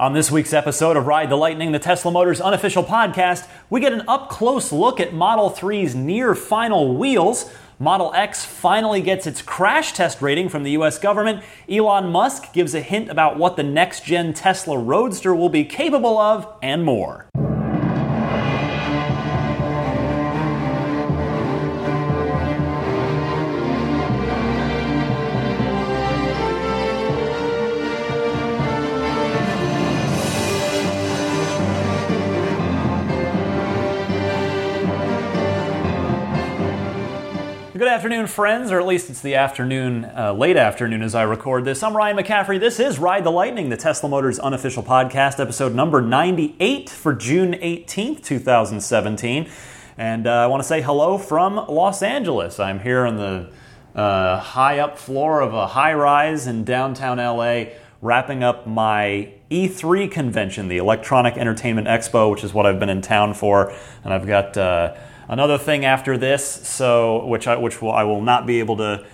On this week's episode of Ride the Lightning, the Tesla Motors unofficial podcast, we get an up close look at Model 3's near final wheels. Model X finally gets its crash test rating from the US government. Elon Musk gives a hint about what the next gen Tesla Roadster will be capable of, and more. Afternoon, friends, or at least it's the afternoon, uh, late afternoon as I record this. I'm Ryan McCaffrey. This is Ride the Lightning, the Tesla Motors unofficial podcast, episode number 98 for June 18th, 2017. And uh, I want to say hello from Los Angeles. I'm here on the uh, high up floor of a high rise in downtown LA, wrapping up my E3 convention, the Electronic Entertainment Expo, which is what I've been in town for. And I've got uh, another thing after this, so which I, which will, I will not be able to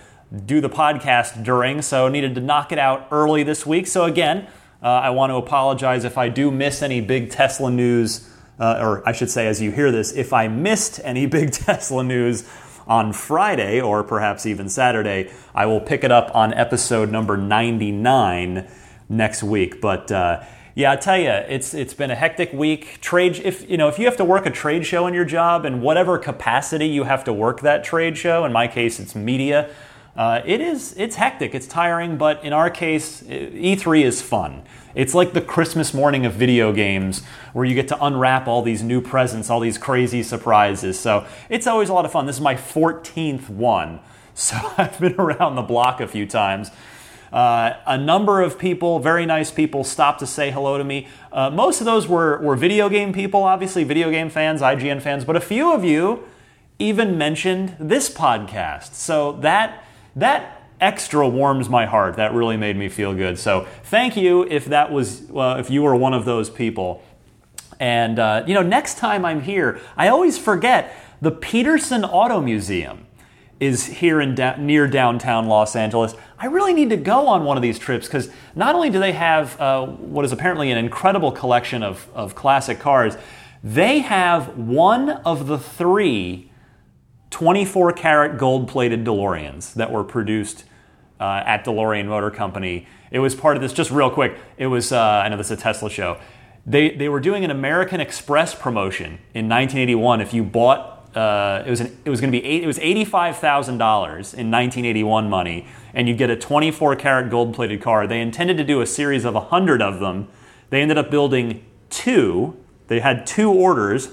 do the podcast during. So needed to knock it out early this week. So again, uh, I want to apologize if I do miss any big Tesla news, uh, or I should say, as you hear this, if I missed any big Tesla news on Friday or perhaps even Saturday, I will pick it up on episode number 99 next week. But uh, yeah, I tell you, it's it's been a hectic week. Trade, if you know, if you have to work a trade show in your job, in whatever capacity you have to work that trade show. In my case, it's media. Uh, it is it's hectic, it's tiring, but in our case, E3 is fun. It's like the Christmas morning of video games where you get to unwrap all these new presents, all these crazy surprises. So it's always a lot of fun. This is my 14th one, so I've been around the block a few times. Uh, a number of people, very nice people, stopped to say hello to me. Uh, most of those were, were video game people, obviously, video game fans, IGN fans, but a few of you even mentioned this podcast. So that, that extra warms my heart. That really made me feel good. So thank you if that was, if you were one of those people. And, uh, you know, next time I'm here, I always forget the Petersen Auto Museum is here in da- near downtown Los Angeles. I really need to go on one of these trips because not only do they have uh, what is apparently an incredible collection of, of classic cars, they have one of the three 24 karat gold plated DeLoreans that were produced uh, at DeLorean Motor Company. It was part of this, just real quick, it was, uh, I know this is a Tesla show. They, they were doing an American Express promotion in 1981. If you bought uh, it was an, it was going to be eight, it was eighty five thousand dollars in nineteen eighty one money, and you get a twenty four karat gold plated car. They intended to do a series of hundred of them. They ended up building two. They had two orders,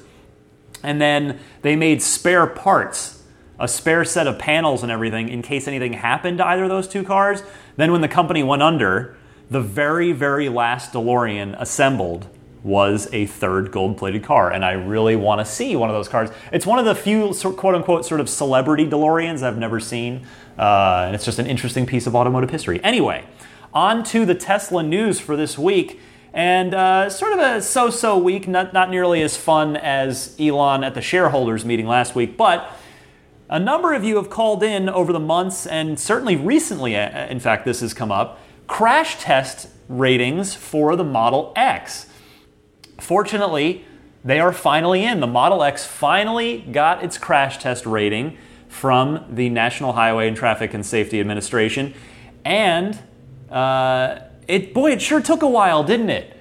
and then they made spare parts, a spare set of panels and everything in case anything happened to either of those two cars. Then when the company went under, the very very last DeLorean assembled was a third gold plated car. And I really want to see one of those cars. It's one of the few quote unquote sort of celebrity DeLoreans I've never seen. Uh, and it's just an interesting piece of automotive history. Anyway, on to the Tesla news for this week. And uh, sort of a so so week, not, not nearly as fun as Elon at the shareholders meeting last week, but a number of you have called in over the months, and certainly recently, uh, in fact, this has come up crash test ratings for the Model X. Fortunately, they are finally in. The Model X finally got its crash test rating from the National Highway and Traffic and Safety Administration. And uh, it, boy, it sure took a while, didn't it?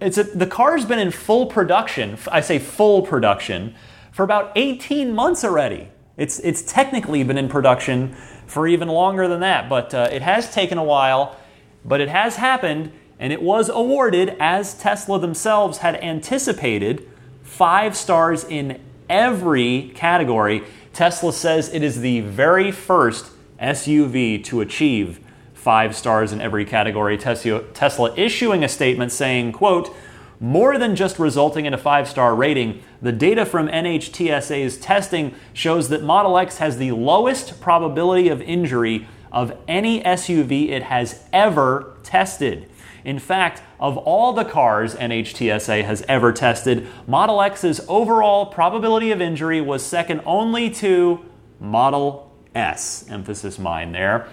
It's a, the car's been in full production, I say full production, for about 18 months already. It's, it's technically been in production for even longer than that, but uh, it has taken a while, but it has happened and it was awarded, as Tesla themselves had anticipated, five stars in every category. Tesla says it is the very first SUV to achieve five stars in every category. Tesla issuing a statement saying, quote, more than just resulting in a five star rating, the data from NHTSA's testing shows that Model X has the lowest probability of injury of any SUV it has ever tested. In fact, of all the cars NHTSA has ever tested, Model X's overall probability of injury was second only to Model S. Emphasis mine there.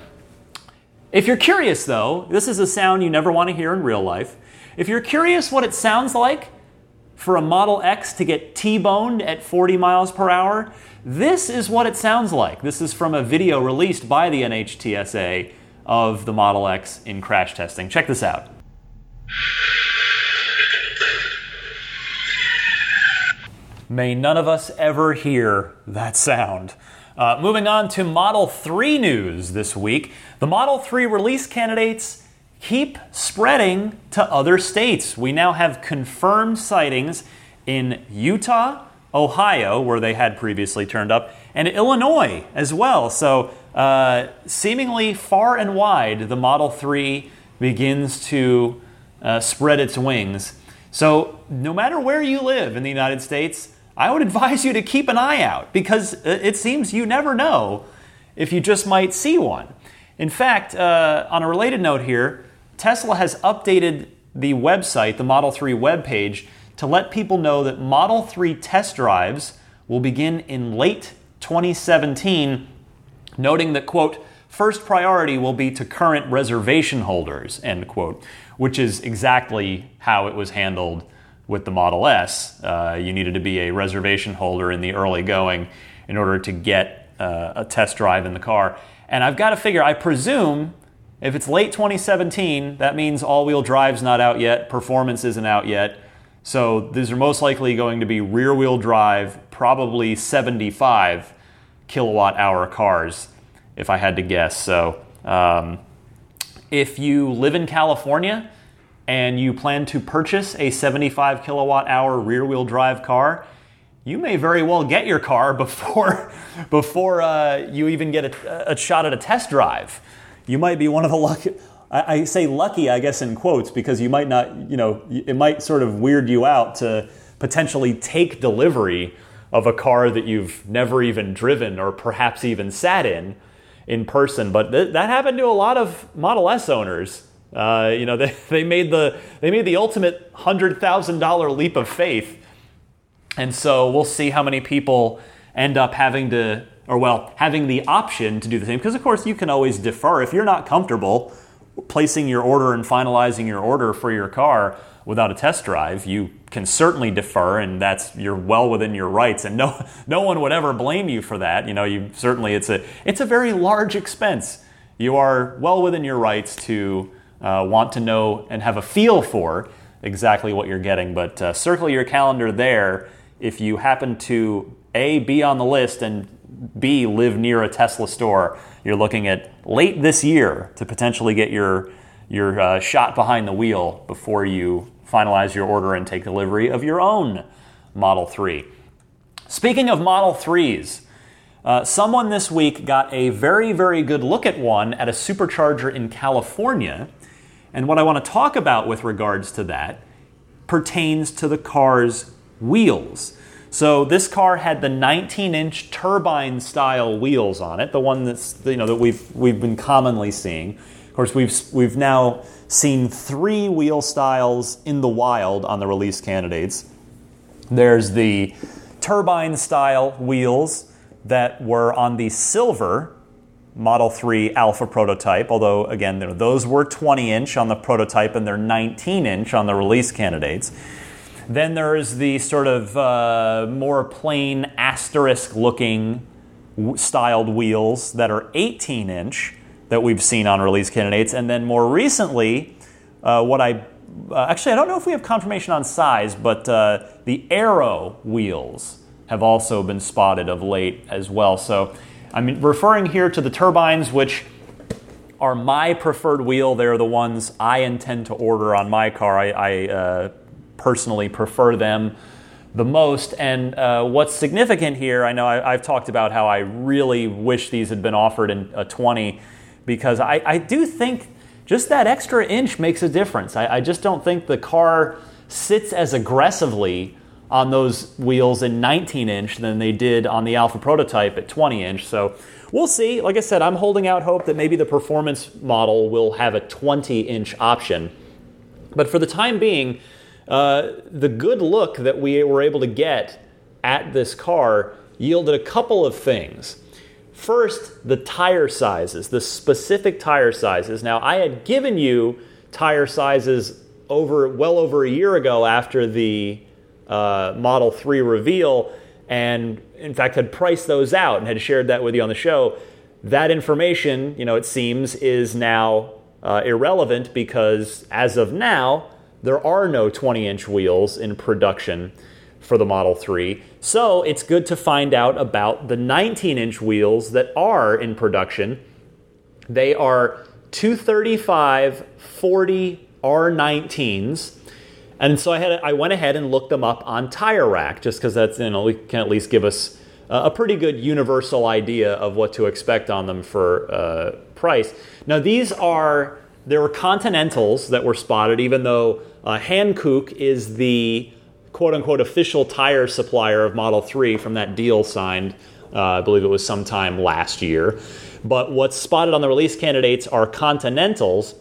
If you're curious though, this is a sound you never want to hear in real life. If you're curious what it sounds like for a Model X to get T boned at 40 miles per hour, this is what it sounds like. This is from a video released by the NHTSA of the Model X in crash testing. Check this out. May none of us ever hear that sound. Uh, moving on to Model 3 news this week. The Model 3 release candidates keep spreading to other states. We now have confirmed sightings in Utah, Ohio, where they had previously turned up, and Illinois as well. So, uh, seemingly far and wide, the Model 3 begins to uh, spread its wings. So, no matter where you live in the United States, I would advise you to keep an eye out because it seems you never know if you just might see one. In fact, uh, on a related note here, Tesla has updated the website, the Model 3 webpage, to let people know that Model 3 test drives will begin in late 2017, noting that, quote, first priority will be to current reservation holders, end quote, which is exactly how it was handled with the Model S. Uh, you needed to be a reservation holder in the early going in order to get uh, a test drive in the car. And I've got to figure, I presume if it's late 2017, that means all wheel drive's not out yet, performance isn't out yet. So these are most likely going to be rear wheel drive, probably 75 kilowatt hour cars, if I had to guess. So um, if you live in California, and you plan to purchase a 75 kilowatt hour rear wheel drive car, you may very well get your car before, before uh, you even get a, a, shot at a test drive. You might be one of the lucky, I, I say lucky, I guess, in quotes, because you might not, you know, it might sort of weird you out to potentially take delivery of a car that you've never even driven or perhaps even sat in in person. But th- that happened to a lot of Model S owners uh, you know, they, they, made the, they made the ultimate $100,000 leap of faith. And so we'll see how many people end up having to, or well, having the option to do the same. Because, of course, you can always defer. If you're not comfortable placing your order and finalizing your order for your car without a test drive, you can certainly defer, and that's you're well within your rights, and no no one would ever blame you for that. You know, you certainly it's a it's a very large expense. You are well within your rights to uh, want to know and have a feel for exactly what you're getting. But uh, circle your calendar there if you happen to A, be on the list, and B, live near a Tesla store. You're looking at late this year to potentially get your, your uh, shot behind the wheel before you finalize your order and take delivery of your own Model 3. Speaking of Model 3s, uh, someone this week got a very, very good look at one at a supercharger in California and what I want to talk about with regards to that pertains to the car's wheels. So this car had the 19-inch turbine style wheels on it, the one that's you know that we've we've been commonly seeing. Of course, we've we've now seen three wheel styles in the wild on the release candidates. There's the turbine style wheels that were on the silver Model 3 Alpha prototype, although again, those were 20 inch on the prototype and they're 19 inch on the release candidates. Then there's the sort of uh, more plain asterisk looking styled wheels that are 18 inch that we've seen on release candidates. And then more recently, uh, what I uh, actually, I don't know if we have confirmation on size, but uh, the Aero wheels have also been spotted of late as well. So I'm referring here to the turbines, which are my preferred wheel. They're the ones I intend to order on my car. I, I uh, personally prefer them the most. And uh, what's significant here, I know I, have talked about how I really wish these had been offered in a 20 because I, I do think just that extra inch makes a difference. I, I just don't think the car sits as aggressively on those wheels in 19 inch than they did on the Alpha prototype at 20 inch. So we'll see. Like I said, I'm holding out hope that maybe the performance model will have a 20 inch option. But for the time being, uh, the good look that we were able to get at this car yielded a couple of things. First, the tire sizes, the specific tire sizes. Now, I had given you tire sizes over well over a year ago after the uh, Model 3 reveal, and in fact had priced those out and had shared that with you on the show. That information, you know, it seems, is now uh, irrelevant because as of now, there are no 20 inch wheels in production for the Model 3. So it's good to find out about the 19 inch wheels that are in production. They are 235 40 R19s. And so I had I went ahead and looked them up on Tire Rack just because that's you know can at least give us a pretty good universal idea of what to expect on them for uh, price. Now these are there were Continentals that were spotted, even though uh, Hankook is the quote unquote official tire supplier of Model 3 from that deal signed, uh, I believe it was sometime last year. But what's spotted on the release candidates are Continentals.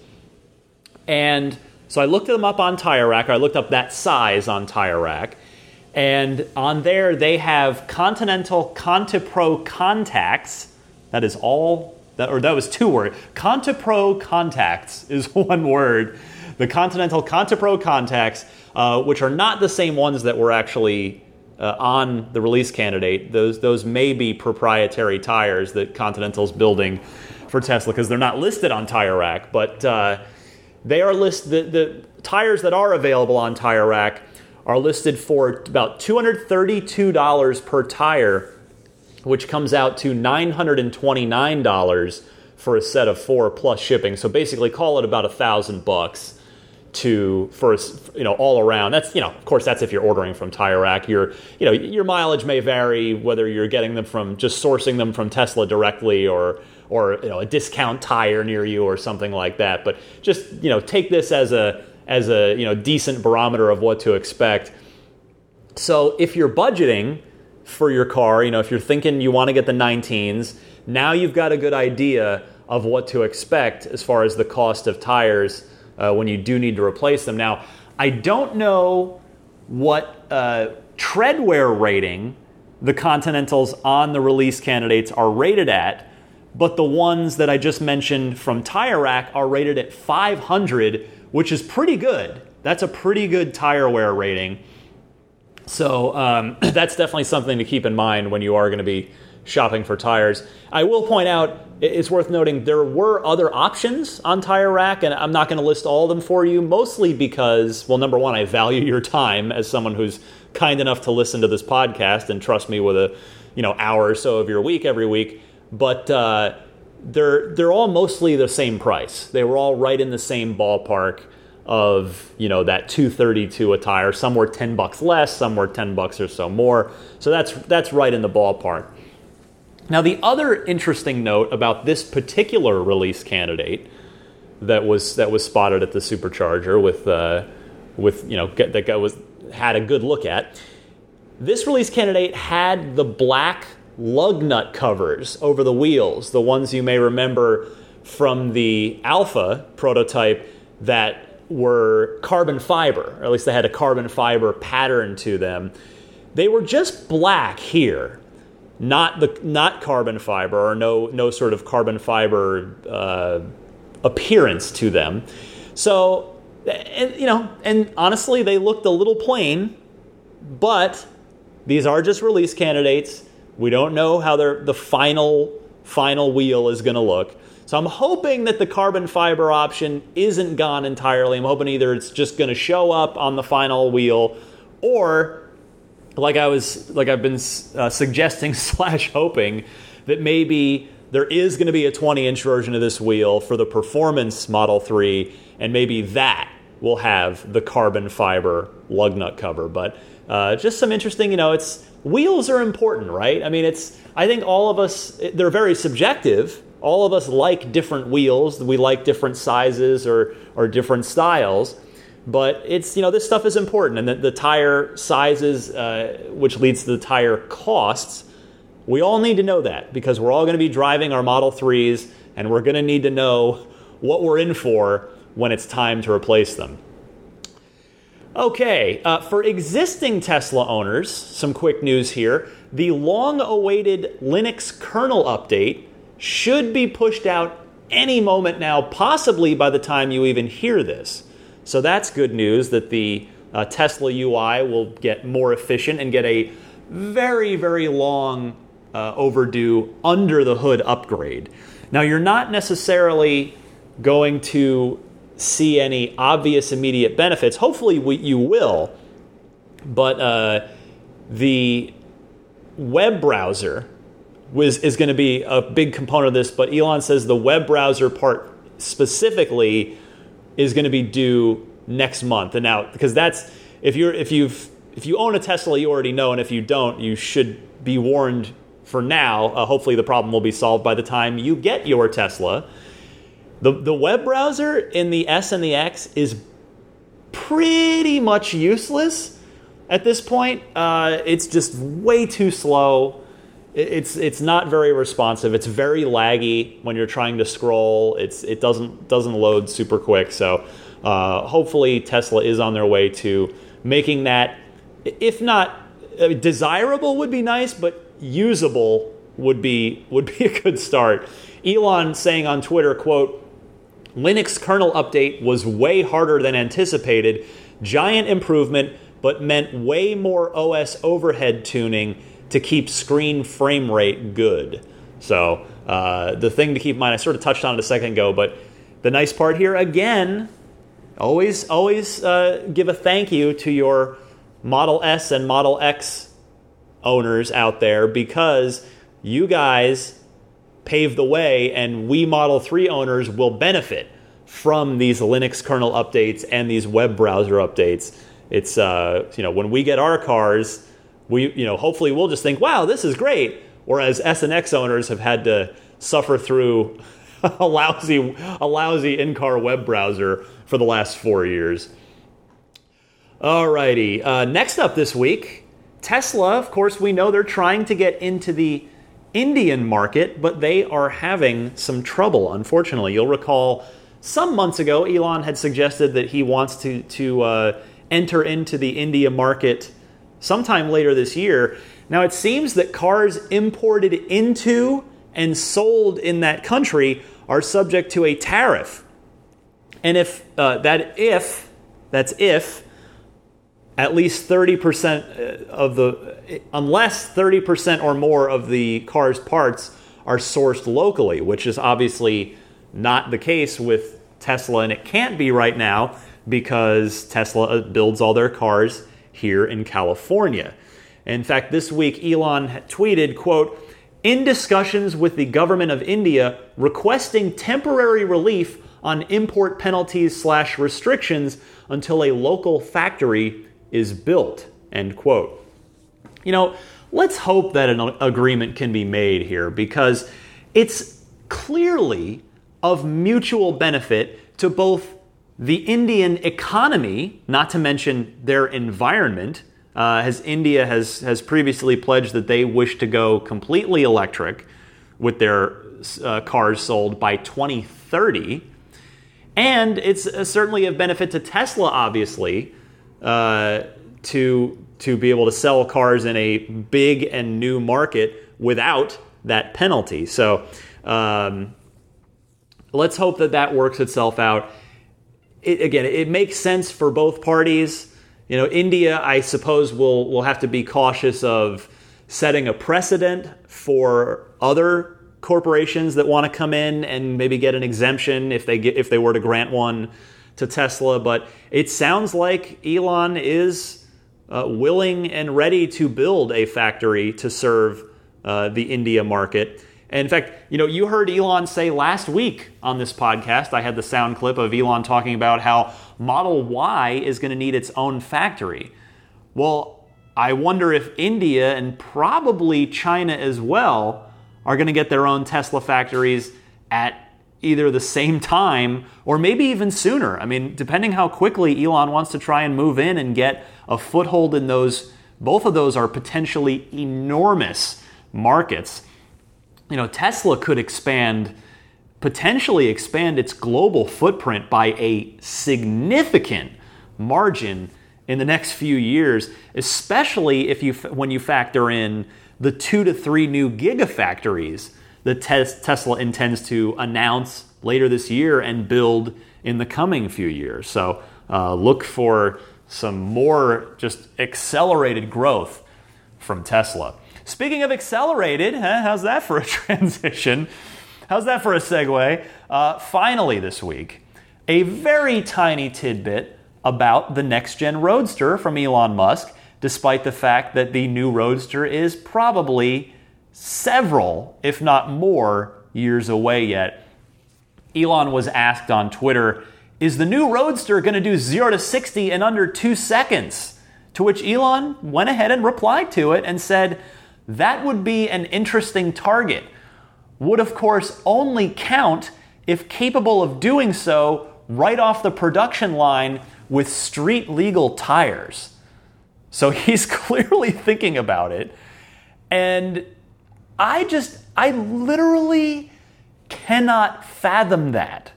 And so I looked them up on Tire Rack, or I looked up that size on Tire Rack. And on there, they have Continental ContiPro contacts. That is all, that, or that was two words. ContiPro contacts is one word. The Continental ContiPro contacts, uh, which are not the same ones that were actually uh, on the release candidate. Those, those may be proprietary tires that Continental's building for Tesla because they're not listed on Tire Rack, but uh, they are list the, the tires that are available on Tire Rack are listed for about $232 per tire, which comes out to $929 for a set of four plus shipping. So basically, call it about a thousand bucks to first, you know all around. That's you know of course that's if you're ordering from Tire Rack. Your you know your mileage may vary whether you're getting them from just sourcing them from Tesla directly or or you know a discount tire near you or something like that. But just you know take this as a as a you know decent barometer of what to expect. So if you're budgeting for your car, you know if you're thinking you want to get the 19s, now you've got a good idea of what to expect as far as the cost of tires uh, when you do need to replace them. Now I don't know what uh, treadwear rating the Continentals on the release candidates are rated at, but the ones that I just mentioned from Tire Rack are rated at 500 which is pretty good. That's a pretty good tire wear rating. So um, that's definitely something to keep in mind when you are going to be shopping for tires. I will point out it's worth noting there were other options on Tire Rack, and I'm not going to list all of them for you, mostly because, well, number one, I value your time as someone who's kind enough to listen to this podcast and trust me with a you know hour or so of your week every week. But uh, they're they're all mostly the same price. They were all right in the same ballpark of you know that 232 a tire. Some were 10 bucks less, some were 10 bucks or so more. So that's that's right in the ballpark. Now the other interesting note about this particular release candidate that was that was spotted at the supercharger with uh, with you know get, that guy was had a good look at. This release candidate had the black lug nut covers over the wheels, the ones you may remember from the Alpha prototype that were carbon fiber, or at least they had a carbon fiber pattern to them. They were just black here, not the not carbon fiber or no no sort of carbon fiber uh, appearance to them. So, and, you know, and honestly, they looked a little plain, but these are just release candidates. We don't know how the final final wheel is going to look. So I'm hoping that the carbon fiber option isn't gone entirely. I'm hoping either it's just going to show up on the final wheel, or like I was like I've been uh, suggesting slash hoping that maybe there is going to be a 20 inch version of this wheel for the performance Model 3, and maybe that will have the carbon fiber lug nut cover. But uh, just some interesting, you know, it's wheels are important, right? I mean, it's, I think all of us, they're very subjective. All of us like different wheels. We like different sizes or, or different styles. But it's, you know, this stuff is important. And the, the tire sizes, uh, which leads to the tire costs, we all need to know that because we're all going to be driving our Model 3s and we're going to need to know what we're in for when it's time to replace them. Okay, uh, for existing Tesla owners, some quick news here. The long awaited Linux kernel update should be pushed out any moment now, possibly by the time you even hear this. So that's good news that the uh, Tesla UI will get more efficient and get a very, very long uh, overdue under the hood upgrade. Now, you're not necessarily going to see any obvious immediate benefits. Hopefully, we, you will, but uh, the web browser was, is going to be a big component of this. But Elon says the web browser part specifically is going to be due next month. And now, because that's if you're if you've if you own a Tesla, you already know, and if you don't, you should be warned for now. Uh, hopefully, the problem will be solved by the time you get your Tesla. The, the web browser in the S and the X is pretty much useless at this point. Uh, it's just way too slow. It's it's not very responsive. It's very laggy when you're trying to scroll. It's it doesn't doesn't load super quick. So uh, hopefully Tesla is on their way to making that, if not uh, desirable, would be nice, but usable would be would be a good start. Elon saying on Twitter, quote, Linux kernel update was way harder than anticipated. Giant improvement, but meant way more OS overhead tuning to keep screen frame rate good. So, uh, the thing to keep in mind, I sort of touched on it a second ago, but the nice part here, again, always, always uh, give a thank you to your Model S and Model X owners out there because you guys pave the way, and we Model 3 owners will benefit from these Linux kernel updates and these web browser updates. It's uh, you know when we get our cars, we you know hopefully we'll just think, wow, this is great. Whereas S and X owners have had to suffer through a lousy a lousy in-car web browser for the last four years. Alrighty, uh, next up this week, Tesla. Of course, we know they're trying to get into the Indian market, but they are having some trouble, unfortunately. You'll recall some months ago, Elon had suggested that he wants to, to uh, enter into the India market sometime later this year. Now, it seems that cars imported into and sold in that country are subject to a tariff. And if uh, that if that's if at least 30% uh, of the, unless 30% or more of the car's parts are sourced locally, which is obviously not the case with Tesla, and it can't be right now because Tesla uh, builds all their cars here in California. In fact, this week Elon tweeted, quote, in discussions with the government of India requesting temporary relief on import penalties slash restrictions until a local factory is built, end quote. You know, let's hope that an agreement can be made here because it's clearly of mutual benefit to both the Indian economy, not to mention their environment, uh, as India has, has previously pledged that they wish to go completely electric with their uh, cars sold by 2030. And it's uh, certainly of benefit to Tesla, obviously, uh, to to be able to sell cars in a big and new market without that penalty. So um, let's hope that that works itself out. It, again, it makes sense for both parties. You know, India, I suppose, will will have to be cautious of setting a precedent for other corporations that want to come in and maybe get an exemption if they get if they were to grant one to Tesla, but it sounds like Elon is uh, willing and ready to build a factory to serve uh, the India market. And in fact, you know, you heard Elon say last week on this podcast, I had the sound clip of Elon talking about how Model Y is going to need its own factory. Well, I wonder if India and probably China as well are going to get their own Tesla factories at either the same time or maybe even sooner. I mean, depending how quickly Elon wants to try and move in and get a foothold in those, both of those are potentially enormous markets. You know, Tesla could expand, potentially expand its global footprint by a significant margin in the next few years, especially if you when you factor in the two to three new gigafactories that Tesla intends to announce later this year and build in the coming few years. So uh, look for some more just accelerated growth from Tesla. Speaking of accelerated, huh, how's that for a transition? How's that for a segue? Uh, finally, this week, a very tiny tidbit about the next gen Roadster from Elon Musk, despite the fact that the new Roadster is probably several, if not more, years away yet. Elon was asked on Twitter, Is the new Roadster going to do 0 to 60 in under two seconds? To which Elon went ahead and replied to it and said, That would be an interesting target. Would, of course, only count if capable of doing so right off the production line with street legal tires. So he's clearly thinking about it. And I just, I literally cannot fathom that.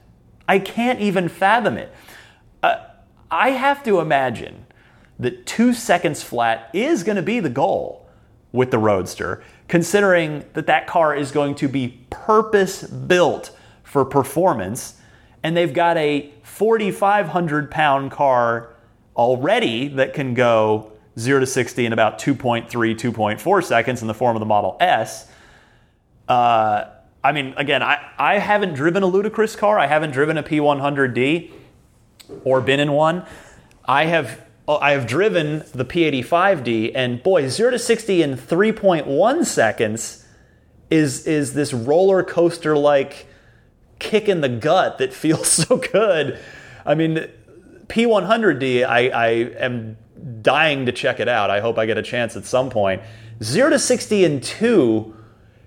I can't even fathom it. Uh, I have to imagine that two seconds flat is going to be the goal with the Roadster, considering that that car is going to be purpose built for performance, and they've got a 4,500 pound car already that can go 0 to 60 in about 2.3, 2.4 seconds in the form of the Model S. Uh, I mean, again, I, I haven't driven a ludicrous car. I haven't driven a P100D or been in one. I have Oh, I have driven the P85D, and boy, 0 to 60 in 3.1 seconds is, is this roller coaster like kick in the gut that feels so good. I mean, P100D, I, I am dying to check it out. I hope I get a chance at some point. 0 to 60 in 2,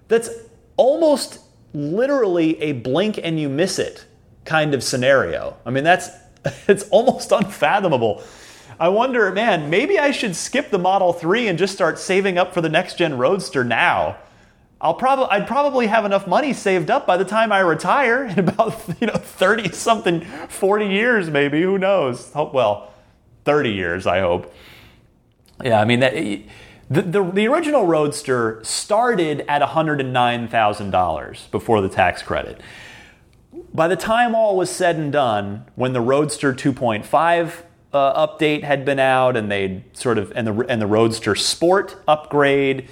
that's almost literally a blink and you miss it kind of scenario. I mean, that's it's almost unfathomable. I wonder, man, maybe I should skip the Model 3 and just start saving up for the next gen Roadster now. I'll probably I'd probably have enough money saved up by the time I retire in about you know 30 something 40 years maybe who knows well 30 years I hope yeah I mean that the, the, the original Roadster started at $109,000 before the tax credit. By the time all was said and done, when the Roadster 2.5 uh, update had been out and they sort of and the and the Roadster Sport upgrade,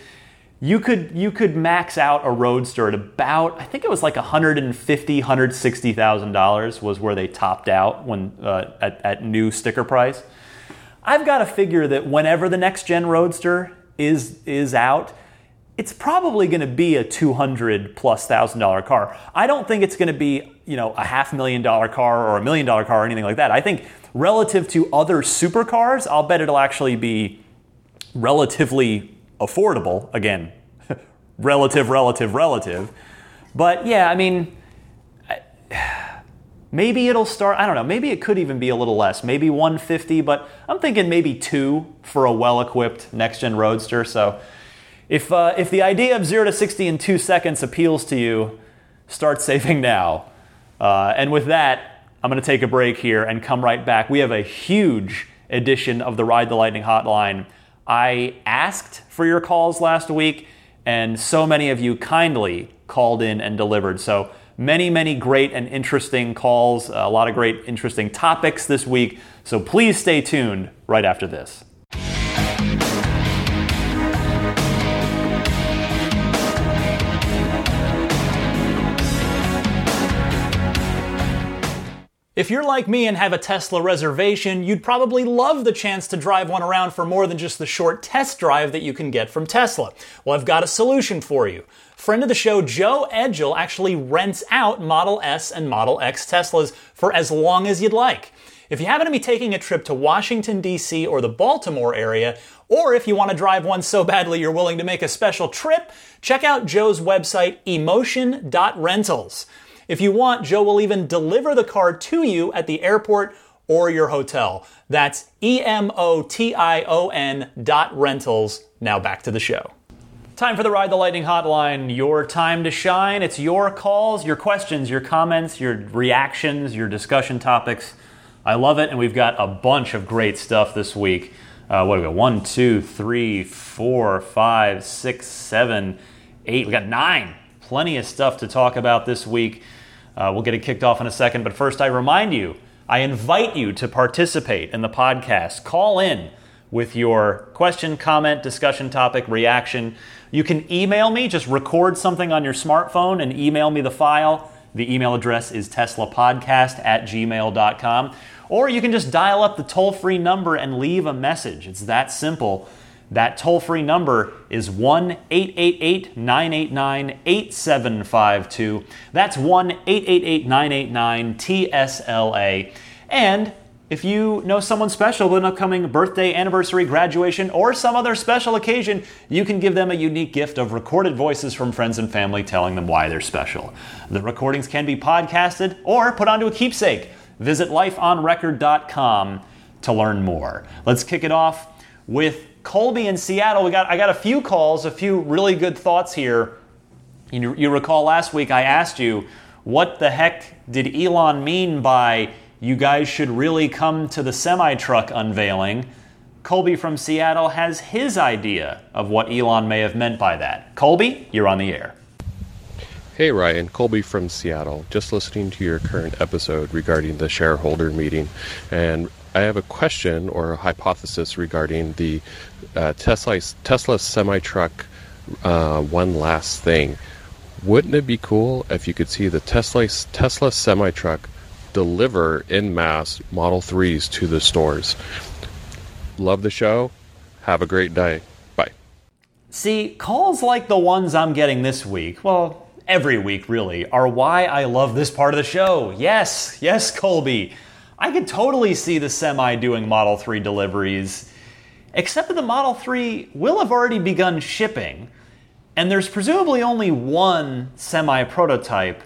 you could you could max out a Roadster at about I think it was like 150 160 thousand dollars was where they topped out when uh, at, at new sticker price. I've got to figure that whenever the next gen Roadster is is out, it's probably going to be a 200 plus thousand dollar car. I don't think it's going to be, you know, a half million dollar car or a million dollar car or anything like that. I think relative to other supercars, I'll bet it'll actually be relatively affordable. Again, relative, relative, relative. But yeah, I mean, maybe it'll start, I don't know, maybe it could even be a little less, maybe 150, but I'm thinking maybe two for a well equipped next gen Roadster. So if, uh, if the idea of 0 to 60 in two seconds appeals to you, start saving now. Uh, and with that, I'm going to take a break here and come right back. We have a huge edition of the Ride the Lightning hotline. I asked for your calls last week, and so many of you kindly called in and delivered. So many, many great and interesting calls, a lot of great, interesting topics this week. So please stay tuned right after this. If you're like me and have a Tesla reservation, you'd probably love the chance to drive one around for more than just the short test drive that you can get from Tesla. Well, I've got a solution for you. Friend of the show, Joe Edgel, actually rents out Model S and Model X Teslas for as long as you'd like. If you happen to be taking a trip to Washington, D.C. or the Baltimore area, or if you want to drive one so badly you're willing to make a special trip, check out Joe's website, emotion.rentals. If you want, Joe will even deliver the car to you at the airport or your hotel. That's E M O T I O N dot rentals. Now back to the show. Time for the Ride the Lightning hotline. Your time to shine. It's your calls, your questions, your comments, your reactions, your discussion topics. I love it, and we've got a bunch of great stuff this week. Uh, what do we got? One, two, three, four, five, six, seven, eight. We got nine Plenty of stuff to talk about this week. Uh, we'll get it kicked off in a second, but first, I remind you I invite you to participate in the podcast. Call in with your question, comment, discussion topic, reaction. You can email me, just record something on your smartphone and email me the file. The email address is teslapodcast at gmail.com. Or you can just dial up the toll free number and leave a message. It's that simple. That toll free number is 1 888 989 8752. That's 1 888 989 TSLA. And if you know someone special with an upcoming birthday, anniversary, graduation, or some other special occasion, you can give them a unique gift of recorded voices from friends and family telling them why they're special. The recordings can be podcasted or put onto a keepsake. Visit lifeonrecord.com to learn more. Let's kick it off with Colby in Seattle. We got I got a few calls, a few really good thoughts here. You, you recall last week I asked you, what the heck did Elon mean by you guys should really come to the semi truck unveiling. Colby from Seattle has his idea of what Elon may have meant by that. Colby, you're on the air. Hey Ryan, Colby from Seattle. Just listening to your current episode regarding the shareholder meeting, and I have a question or a hypothesis regarding the uh, Tesla Tesla semi truck. Uh, one last thing, wouldn't it be cool if you could see the Tesla Tesla semi truck deliver in mass Model 3s to the stores. Love the show. Have a great day. Bye. See, calls like the ones I'm getting this week, well, every week really, are why I love this part of the show. Yes, yes, Colby. I could totally see the semi doing Model 3 deliveries, except that the Model 3 will have already begun shipping, and there's presumably only one semi prototype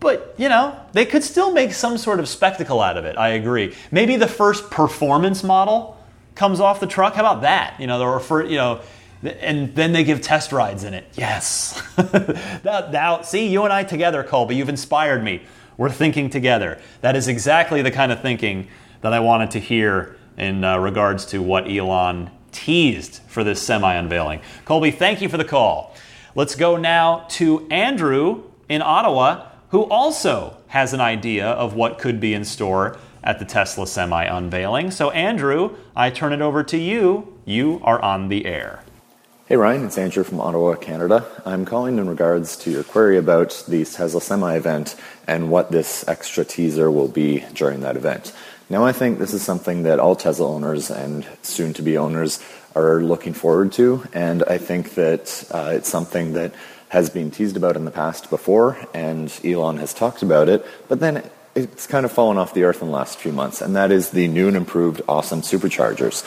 but, you know, they could still make some sort of spectacle out of it. I agree. Maybe the first performance model comes off the truck. How about that? You know, there for, you know, and then they give test rides in it. Yes. now, now, see, you and I together, Colby, you've inspired me. We're thinking together. That is exactly the kind of thinking that I wanted to hear in uh, regards to what Elon teased for this semi unveiling. Colby, thank you for the call. Let's go now to Andrew in Ottawa who also has an idea of what could be in store at the Tesla Semi unveiling. So, Andrew, I turn it over to you. You are on the air. Hey Ryan, it's Andrew from Ottawa, Canada. I'm calling in regards to your query about the Tesla Semi event and what this extra teaser will be during that event. Now, I think this is something that all Tesla owners and soon to be owners are looking forward to, and I think that uh, it's something that has been teased about in the past before, and Elon has talked about it, but then it's kind of fallen off the earth in the last few months, and that is the new and improved awesome superchargers.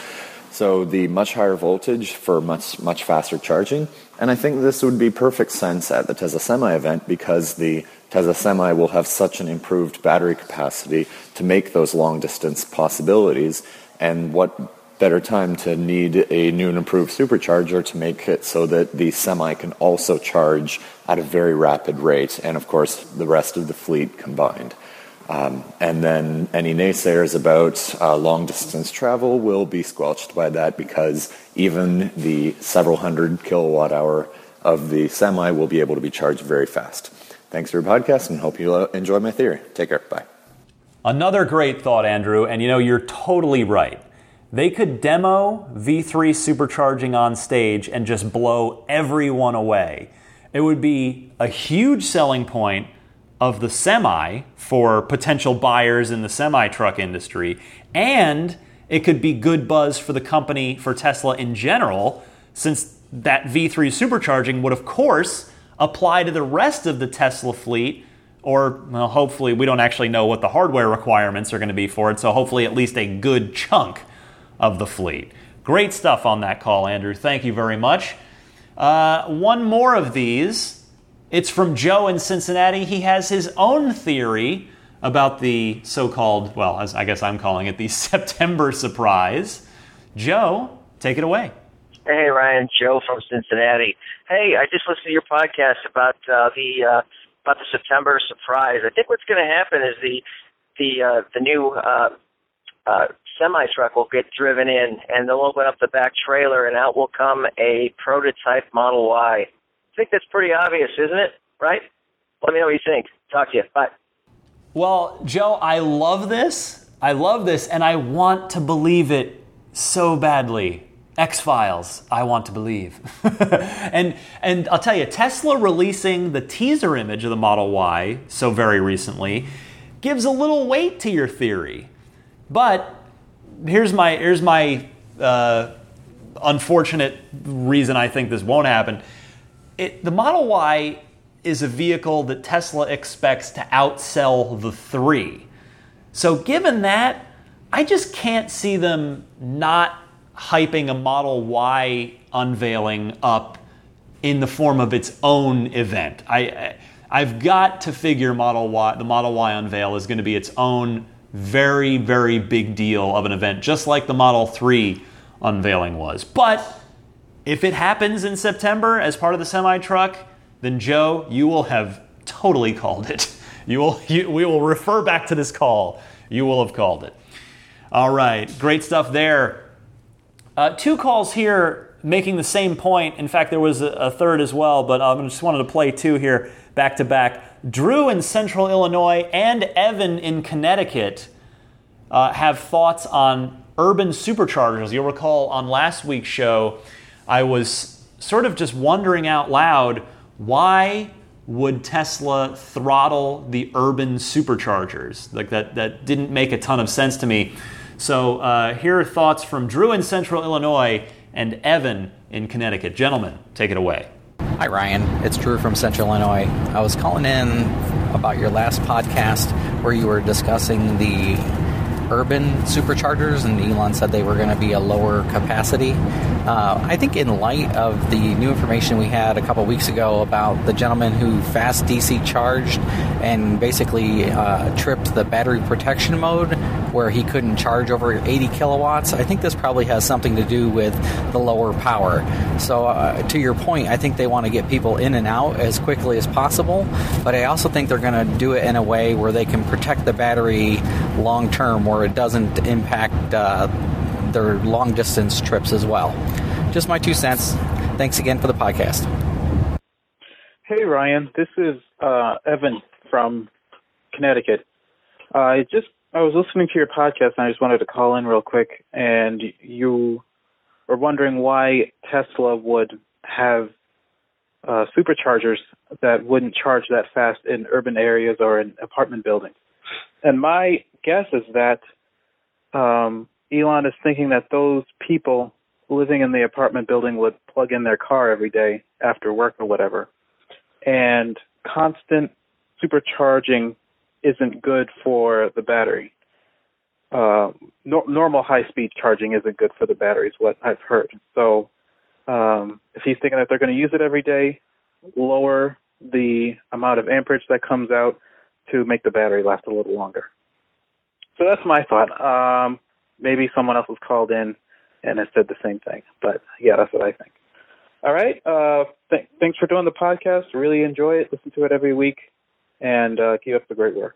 So the much higher voltage for much much faster charging, and I think this would be perfect sense at the Tesla Semi event because the Tesla Semi will have such an improved battery capacity to make those long distance possibilities. And what better time to need a new and improved supercharger to make it so that the semi can also charge at a very rapid rate, and of course, the rest of the fleet combined. Um, and then any naysayers about uh, long distance travel will be squelched by that because even the several hundred kilowatt hour of the semi will be able to be charged very fast. Thanks for your podcast and hope you uh, enjoy my theory. Take care. Bye. Another great thought, Andrew, and you know, you're totally right. They could demo V3 supercharging on stage and just blow everyone away. It would be a huge selling point of the semi for potential buyers in the semi truck industry, and it could be good buzz for the company, for Tesla in general, since that V3 supercharging would, of course, apply to the rest of the Tesla fleet. Or, well, hopefully, we don't actually know what the hardware requirements are going to be for it, so hopefully, at least a good chunk of the fleet. Great stuff on that call, Andrew. Thank you very much. Uh, one more of these. It's from Joe in Cincinnati. He has his own theory about the so called, well, I guess I'm calling it, the September surprise. Joe, take it away. Hey, Ryan, Joe from Cincinnati. Hey, I just listened to your podcast about uh, the uh, about the September surprise. I think what's going to happen is the the uh, the new uh, uh, semi truck will get driven in and they'll open up the back trailer and out will come a prototype Model Y. I think that's pretty obvious, isn't it? Right? Let me know what you think. Talk to you. Bye. Well, Joe, I love this. I love this, and I want to believe it so badly. X Files, I want to believe. and and I'll tell you, Tesla releasing the teaser image of the Model Y so very recently gives a little weight to your theory. But here's my here's my uh, unfortunate reason I think this won't happen. It, the Model Y is a vehicle that Tesla expects to outsell the 3. So, given that, I just can't see them not hyping a Model Y unveiling up in the form of its own event. I, I've got to figure Model Y, the Model Y unveil is going to be its own very, very big deal of an event, just like the Model 3 unveiling was. But if it happens in September as part of the semi truck, then Joe, you will have totally called it. You will, you, we will refer back to this call. You will have called it. All right, great stuff there. Uh, two calls here making the same point. In fact, there was a, a third as well, but I just wanted to play two here back to back. Drew in Central Illinois and Evan in Connecticut uh, have thoughts on urban superchargers. You'll recall on last week's show, I was sort of just wondering out loud why would Tesla throttle the urban superchargers? Like that, that didn't make a ton of sense to me. So uh, here are thoughts from Drew in Central Illinois and Evan in Connecticut. Gentlemen, take it away. Hi, Ryan. It's Drew from Central Illinois. I was calling in about your last podcast where you were discussing the urban superchargers, and Elon said they were going to be a lower capacity. Uh, I think, in light of the new information we had a couple weeks ago about the gentleman who fast DC charged and basically uh, tripped the battery protection mode where he couldn't charge over 80 kilowatts, I think this probably has something to do with the lower power. So, uh, to your point, I think they want to get people in and out as quickly as possible, but I also think they're going to do it in a way where they can protect the battery long term, where it doesn't impact uh, their long distance trips as well. Just my two cents. Thanks again for the podcast. Hey Ryan, this is uh, Evan from Connecticut. I just I was listening to your podcast and I just wanted to call in real quick. And you were wondering why Tesla would have uh, superchargers that wouldn't charge that fast in urban areas or in apartment buildings. And my guess is that um, Elon is thinking that those people living in the apartment building would plug in their car every day after work or whatever. And constant supercharging isn't good for the battery. Uh, no, normal high speed charging isn't good for the batteries, what I've heard. So um, if he's thinking that they're going to use it every day, lower the amount of amperage that comes out to make the battery last a little longer. So that's my thought. Um, maybe someone else was called in and has said the same thing, but yeah, that's what I think. All right. Uh, th- thanks for doing the podcast. Really enjoy it. Listen to it every week, and uh, keep up the great work.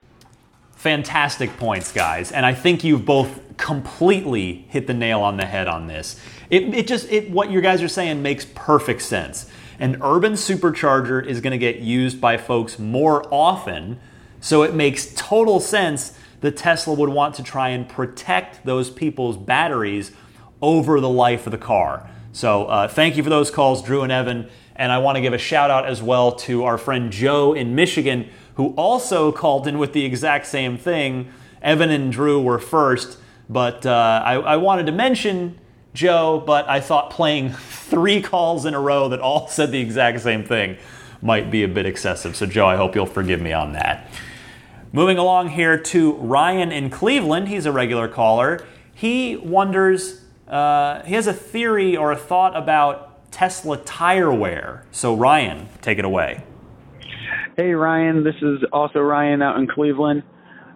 Fantastic points, guys, and I think you've both completely hit the nail on the head on this. It, it just it what you guys are saying makes perfect sense. An urban supercharger is going to get used by folks more often, so it makes total sense that Tesla would want to try and protect those people's batteries over the life of the car. So uh, thank you for those calls, Drew and Evan. And I want to give a shout out as well to our friend Joe in Michigan, who also called in with the exact same thing. Evan and Drew were first, but uh, I, I wanted to mention Joe, but I thought playing three calls in a row that all said the exact same thing might be a bit excessive. So, Joe, I hope you'll forgive me on that. Moving along here to Ryan in Cleveland, he's a regular caller. He wonders, uh, he has a theory or a thought about Tesla tire wear. So, Ryan, take it away. Hey, Ryan. This is also Ryan out in Cleveland,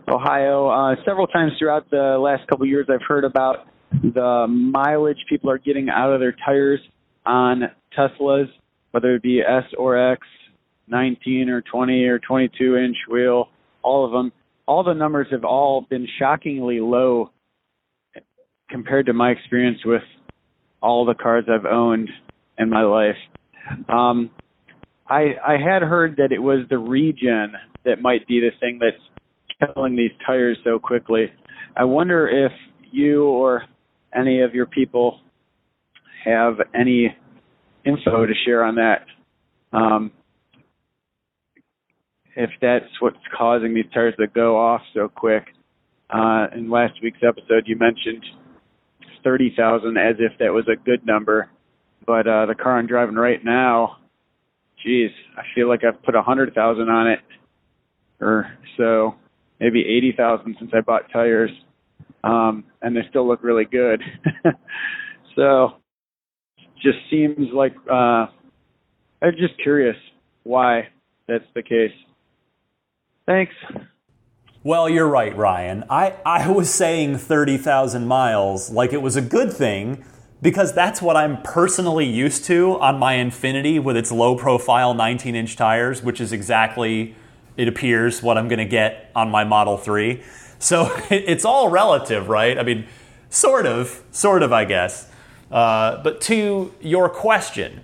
Ohio. Uh, several times throughout the last couple years, I've heard about the mileage people are getting out of their tires on Teslas, whether it be S or X, 19 or 20 or 22 inch wheel all of them, all the numbers have all been shockingly low compared to my experience with all the cars I've owned in my life. Um, I I had heard that it was the regen that might be the thing that's killing these tires so quickly. I wonder if you or any of your people have any info to share on that. Um, if that's what's causing these tires to go off so quick. Uh, in last week's episode, you mentioned 30,000 as if that was a good number. But uh, the car I'm driving right now, geez, I feel like I've put 100,000 on it or so, maybe 80,000 since I bought tires. Um, and they still look really good. so just seems like uh, I'm just curious why that's the case. Thanks. Well, you're right, Ryan. I, I was saying 30,000 miles like it was a good thing because that's what I'm personally used to on my Infiniti with its low profile 19 inch tires, which is exactly, it appears, what I'm going to get on my Model 3. So it's all relative, right? I mean, sort of, sort of, I guess. Uh, but to your question,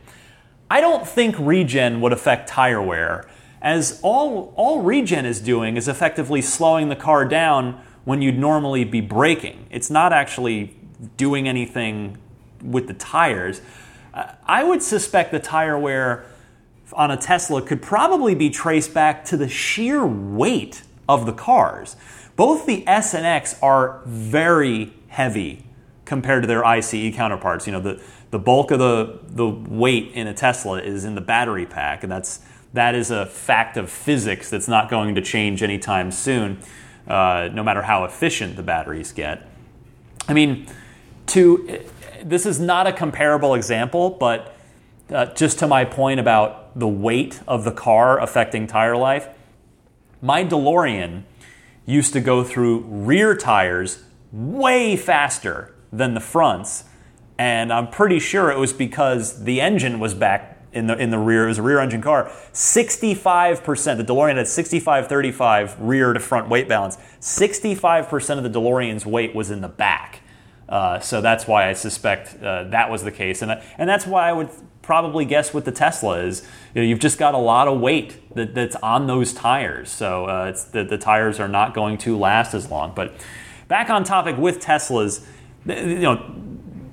I don't think regen would affect tire wear, as all, all regen is doing is effectively slowing the car down when you'd normally be braking. It's not actually doing anything with the tires. I would suspect the tire wear on a Tesla could probably be traced back to the sheer weight of the cars. Both the S and X are very heavy compared to their ICE counterparts. You know, the, the bulk of the, the weight in a Tesla is in the battery pack, and that's, that is a fact of physics that's not going to change anytime soon, uh, no matter how efficient the batteries get. I mean, to, this is not a comparable example, but uh, just to my point about the weight of the car affecting tire life, my DeLorean used to go through rear tires way faster than the fronts. And I'm pretty sure it was because the engine was back in the in the rear. It was a rear engine car. 65%, the DeLorean had 65 35 rear to front weight balance. 65% of the DeLorean's weight was in the back. Uh, so that's why I suspect uh, that was the case. And, and that's why I would probably guess what the Tesla is you know, you've just got a lot of weight that, that's on those tires. So uh, the, the tires are not going to last as long. But back on topic with Teslas, you know,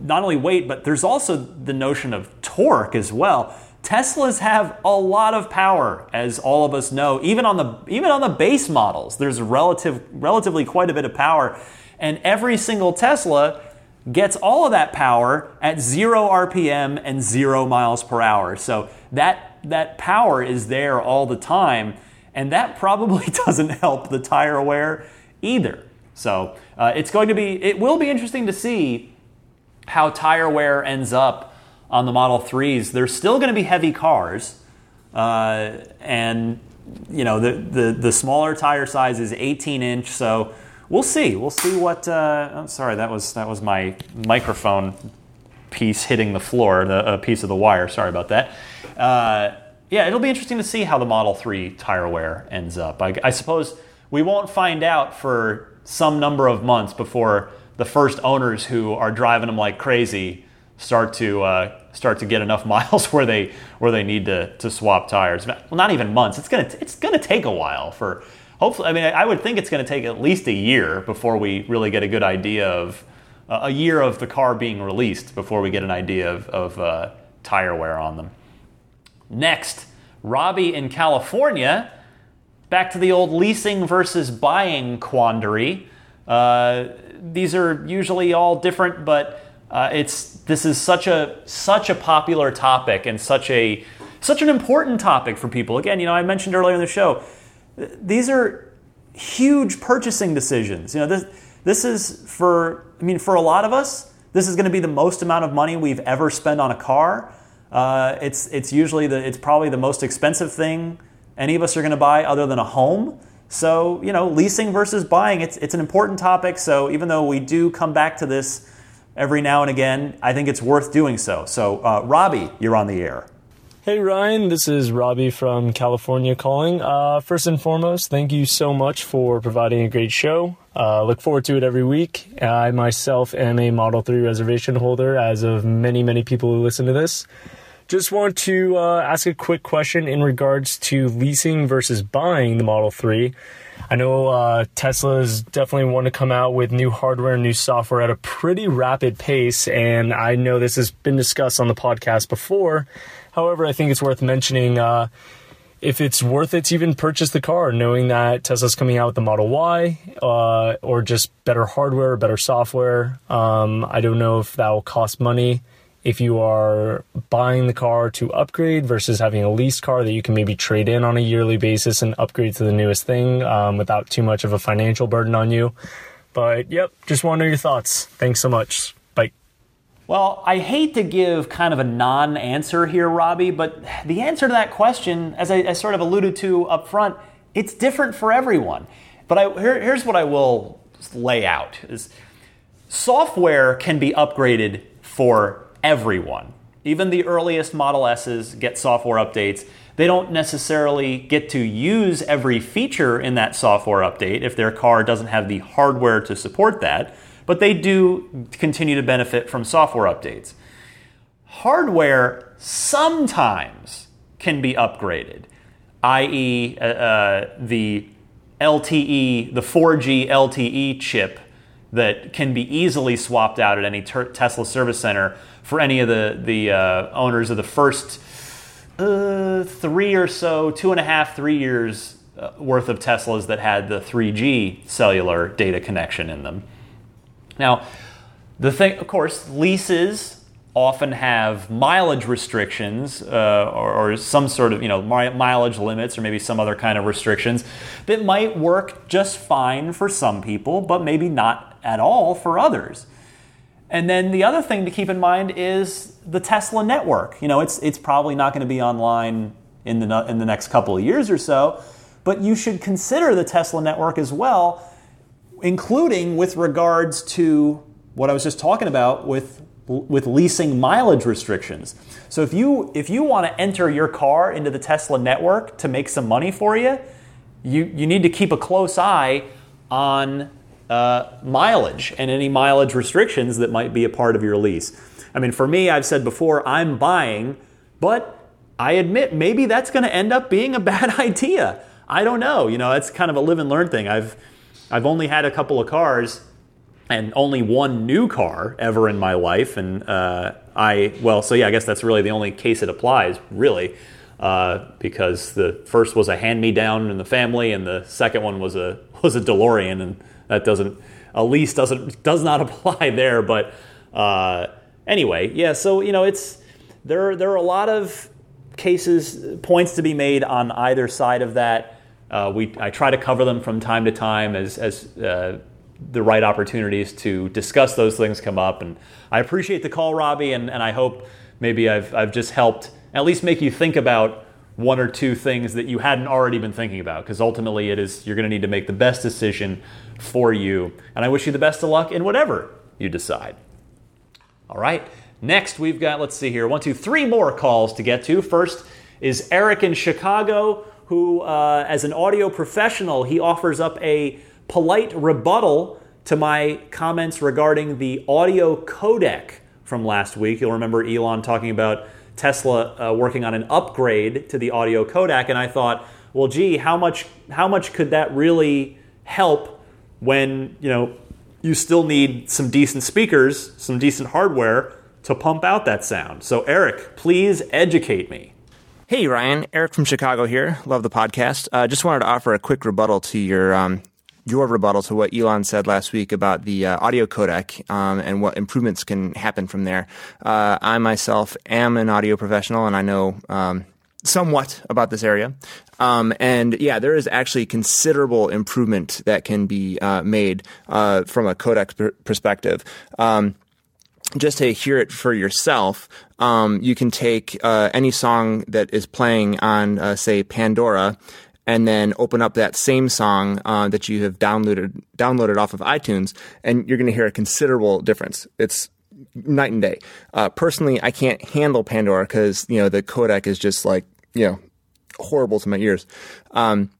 not only weight, but there's also the notion of torque as well. Teslas have a lot of power, as all of us know. Even on the even on the base models, there's relative relatively quite a bit of power, and every single Tesla gets all of that power at zero RPM and zero miles per hour. So that that power is there all the time, and that probably doesn't help the tire wear either. So uh, it's going to be, it will be interesting to see how tire wear ends up on the Model 3s. They're still going to be heavy cars, uh, and you know the, the the smaller tire size is 18 inch. So we'll see. We'll see what. Uh, oh, sorry, that was that was my microphone piece hitting the floor, the, a piece of the wire. Sorry about that. Uh, yeah, it'll be interesting to see how the Model 3 tire wear ends up. I, I suppose we won't find out for some number of months before the first owners who are driving them like crazy start to uh, start to get enough miles where they where they need to, to swap tires. Well, not even months. It's gonna it's gonna take a while for. Hopefully, I mean, I would think it's going to take at least a year before we really get a good idea of uh, a year of the car being released before we get an idea of, of uh, tire wear on them. Next, Robbie in California back to the old leasing versus buying quandary. Uh, these are usually all different, but uh, it's this is such a such a popular topic and such a such an important topic for people. Again, you know, I mentioned earlier in the show, these are huge purchasing decisions. You know, this this is for I mean, for a lot of us, this is going to be the most amount of money we've ever spent on a car. Uh, it's it's usually the it's probably the most expensive thing any of us are going to buy other than a home. So, you know, leasing versus buying, it's, it's an important topic. So, even though we do come back to this every now and again, I think it's worth doing so. So, uh, Robbie, you're on the air. Hey Ryan, this is Robbie from California calling. Uh, first and foremost, thank you so much for providing a great show. Uh, look forward to it every week. I myself am a Model 3 reservation holder, as of many, many people who listen to this. Just want to uh, ask a quick question in regards to leasing versus buying the Model 3. I know uh, Tesla's definitely want to come out with new hardware and new software at a pretty rapid pace, and I know this has been discussed on the podcast before. However, I think it's worth mentioning uh, if it's worth it to even purchase the car, knowing that Tesla's coming out with the Model Y uh, or just better hardware, better software. Um, I don't know if that will cost money if you are buying the car to upgrade versus having a leased car that you can maybe trade in on a yearly basis and upgrade to the newest thing um, without too much of a financial burden on you. But yep, just want to know your thoughts. Thanks so much. Bye. Well, I hate to give kind of a non answer here, Robbie, but the answer to that question, as I, I, sort of alluded to up front, it's different for everyone. But I, here, here's what I will lay out is software can be upgraded for everyone. Even the earliest Model S's get software updates. They don't necessarily get to use every feature in that software update if their car doesn't have the hardware to support that, but they do continue to benefit from software updates. Hardware sometimes can be upgraded, i.e., uh, uh, the LTE, the 4G LTE chip that can be easily swapped out at any ter- Tesla service center for any of the the uh, owners of the first uh, three or so, two and a half, three years uh, worth of Teslas that had the 3G cellular data connection in them. Now, the thing, of course, leases often have mileage restrictions uh, or, or, some sort of you know mileage limits or maybe some other kind of restrictions that might work just fine for some people but maybe not at all for others and then the other thing to keep in mind is the Tesla network. You know, it's it's probably not going to be online in the in the next couple of years or so, but you should consider the Tesla network as well, including with regards to what I was just talking about with with leasing mileage restrictions. So if you if you want to enter your car into the Tesla network to make some money for you, you you need to keep a close eye on uh, mileage and any mileage restrictions that might be a part of your lease. I mean, for me, I've said before, I'm buying, but I admit maybe that's going to end up being a bad idea. I don't know. You know, it's kind of a live and learn thing. I've I've only had a couple of cars and only one new car ever in my life, and uh, I well, so yeah, I guess that's really the only case it applies, really, uh, because the first was a hand me down in the family, and the second one was a was a DeLorean, and that doesn't a lease doesn't does not apply there. But uh, anyway, yeah. So you know, it's there. There are a lot of cases points to be made on either side of that. Uh, we I try to cover them from time to time as as uh, the right opportunities to discuss those things come up. And I appreciate the call, Robbie, and, and I hope maybe I've I've just helped at least make you think about one or two things that you hadn't already been thinking about because ultimately it is you're going to need to make the best decision for you. And I wish you the best of luck in whatever you decide. All right. Next, we've got, let's see here, one, two, three more calls to get to. First is Eric in Chicago, who, uh, as an audio professional, he offers up a polite rebuttal to my comments regarding the audio codec from last week. You'll remember Elon talking about Tesla uh, working on an upgrade to the audio codec, and I thought, well, gee, how much how much could that really help when you know you still need some decent speakers, some decent hardware to pump out that sound. So, Eric, please educate me. Hey, Ryan. Eric from Chicago here. Love the podcast. Uh, just wanted to offer a quick rebuttal to your um, your rebuttal to what Elon said last week about the uh, audio codec um, and what improvements can happen from there. Uh, I myself am an audio professional, and I know um, somewhat about this area. Um, and yeah, there is actually considerable improvement that can be uh, made uh, from a codec perspective. Um, just to hear it for yourself, um, you can take uh, any song that is playing on, uh, say, Pandora, and then open up that same song uh, that you have downloaded downloaded off of iTunes, and you're going to hear a considerable difference. It's night and day. Uh, personally, I can't handle Pandora because you know the codec is just like you know horrible to my ears. Um,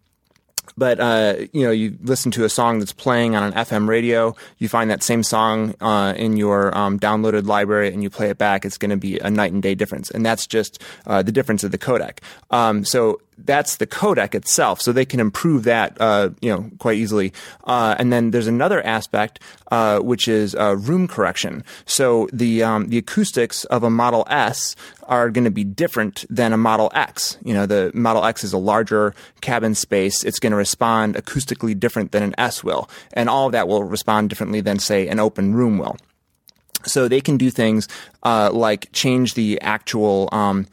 but uh, you know you listen to a song that's playing on an FM radio, you find that same song uh, in your um, downloaded library, and you play it back. It's going to be a night and day difference, and that's just uh, the difference of the codec. Um, so that's the codec itself, so they can improve that, uh, you know, quite easily. Uh, and then there's another aspect uh, which is uh, room correction. So the um, the acoustics of a Model S are going to be different than a Model X. You know, the Model X is a larger cabin space. It's going to respond acoustically different than an S will, and all of that will respond differently than, say, an open room will. So they can do things uh, like change the actual um,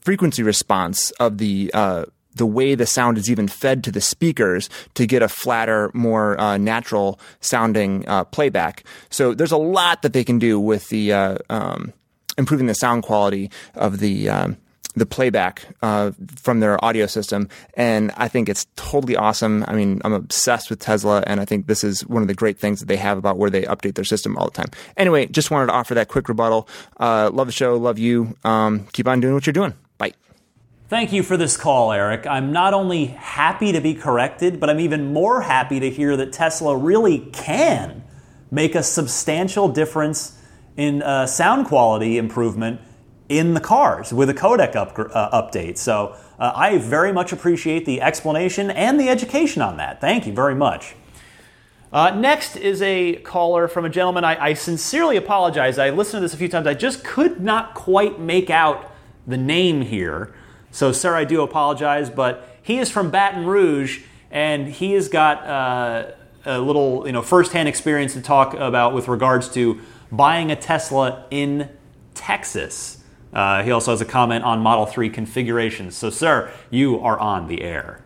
frequency response of the uh, the way the sound is even fed to the speakers to get a flatter, more uh, natural sounding uh, playback. So there's a lot that they can do with the uh, um, improving the sound quality of the um, the playback uh, from their audio system, and I think it's totally awesome. I mean, I'm obsessed with Tesla, and I think this is one of the great things that they have about where they update their system all the time. Anyway, just wanted to offer that quick rebuttal. Uh, love the show, love you. Um, keep on doing what you're doing. Bye. Thank you for this call, Eric. I'm not only happy to be corrected, but I'm even more happy to hear that Tesla really can make a substantial difference in uh, sound quality improvement in the cars with a codec up, uh, update. So uh, I very much appreciate the explanation and the education on that. Thank you very much. Uh, next is a caller from a gentleman. I, I, sincerely apologize. I listened to this a few times. I just could not quite make out the name here. So, sir, I do apologize. But he is from Baton Rouge, and he has got uh, a little, you know, firsthand experience to talk about with regards to buying a Tesla in Texas. Uh, he also has a comment on Model 3 configurations. So, sir, you are on the air.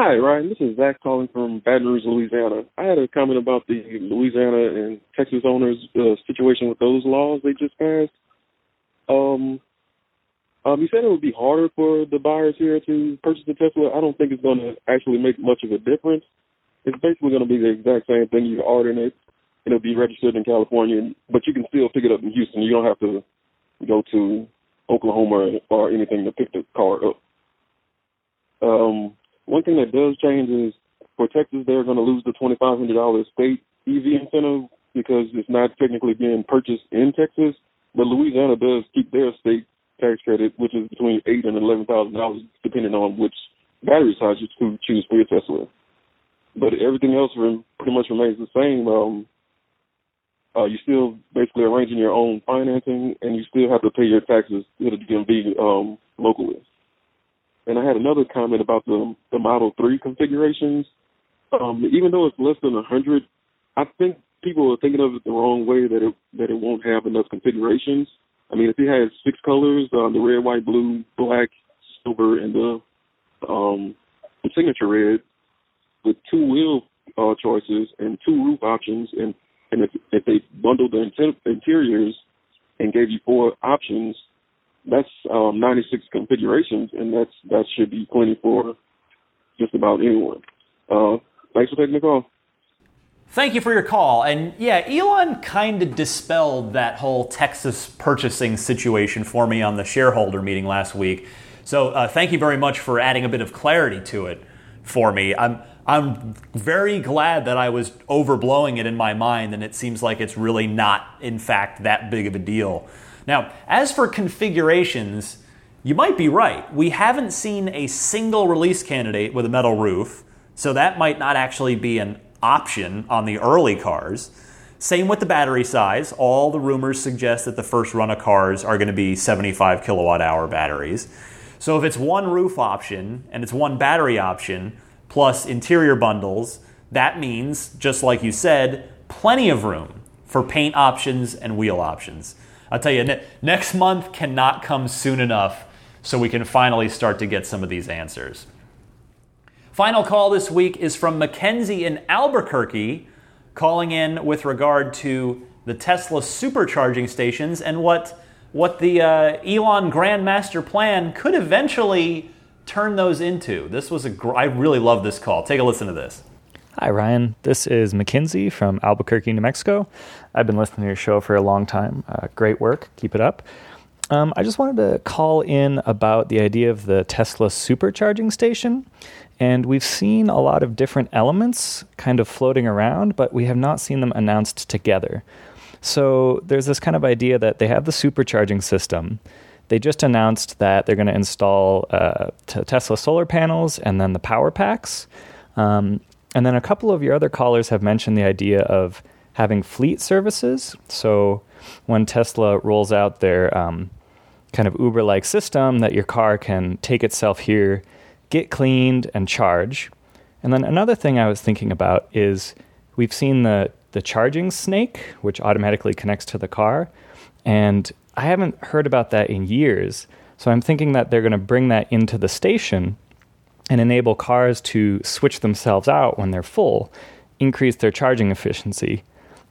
Hi, Ryan. This is Zach calling from Baton Rouge, Louisiana. I had a comment about the Louisiana and Texas owners' uh, situation with those laws they just passed. Um, um, you said it would be harder for the buyers here to purchase a Tesla. I don't think it's going to actually make much of a difference. It's basically going to be the exact same thing. You order it, it'll be registered in California, but you can still pick it up in Houston. You don't have to go to Oklahoma or anything to pick the car up. Um, one thing that does change is for Texas, they're going to lose the $2,500 state EV incentive because it's not technically being purchased in Texas. But Louisiana does keep their state tax credit, which is between eight and eleven thousand dollars, depending on which battery size you choose for your Tesla. But everything else pretty much remains the same. Um, uh, you're still basically arranging your own financing, and you still have to pay your taxes to the DMV um, locally. And I had another comment about the the Model Three configurations. Um, even though it's less than a hundred, I think people are thinking of it the wrong way that it that it won't have enough configurations. I mean, if it has six colors, uh, the red, white, blue, black, silver, and the um, signature red, with two wheel uh, choices and two roof options, and and if, if they bundled the interiors and gave you four options, that's um, 96 configurations, and that's that should be plenty for just about anyone. Uh, thanks for taking the call. Thank you for your call. And yeah, Elon kind of dispelled that whole Texas purchasing situation for me on the shareholder meeting last week. So uh, thank you very much for adding a bit of clarity to it for me. I'm I'm very glad that I was overblowing it in my mind, and it seems like it's really not, in fact, that big of a deal. Now, as for configurations, you might be right. We haven't seen a single release candidate with a metal roof, so that might not actually be an option on the early cars. Same with the battery size. All the rumors suggest that the first run of cars are going to be 75 kilowatt hour batteries. So if it's one roof option and it's one battery option, plus interior bundles, that means, just like you said, plenty of room for paint options and wheel options. I'll tell you, ne- next month cannot come soon enough so we can finally start to get some of these answers. Final call this week is from Mackenzie in Albuquerque, calling in with regard to the Tesla supercharging stations and what, what the uh, Elon Grandmaster plan could eventually turn those into? This was a gr- I really love this call. Take a listen to this. Hi, Ryan. This is Mackenzie from Albuquerque, New Mexico. I've been listening to your show for a long time. Uh, great work. Keep it up. Um, I just wanted to call in about the idea of the Tesla supercharging station. And we've seen a lot of different elements kind of floating around, but we have not seen them announced together. So there's this kind of idea that they have the supercharging system. They just announced that they're going to install uh, t- Tesla solar panels and then the power packs. Um, and then a couple of your other callers have mentioned the idea of having fleet services. So when Tesla rolls out their um, kind of Uber like system, that your car can take itself here, get cleaned, and charge. And then another thing I was thinking about is we've seen the, the charging snake, which automatically connects to the car. And I haven't heard about that in years. So I'm thinking that they're going to bring that into the station and enable cars to switch themselves out when they're full, increase their charging efficiency.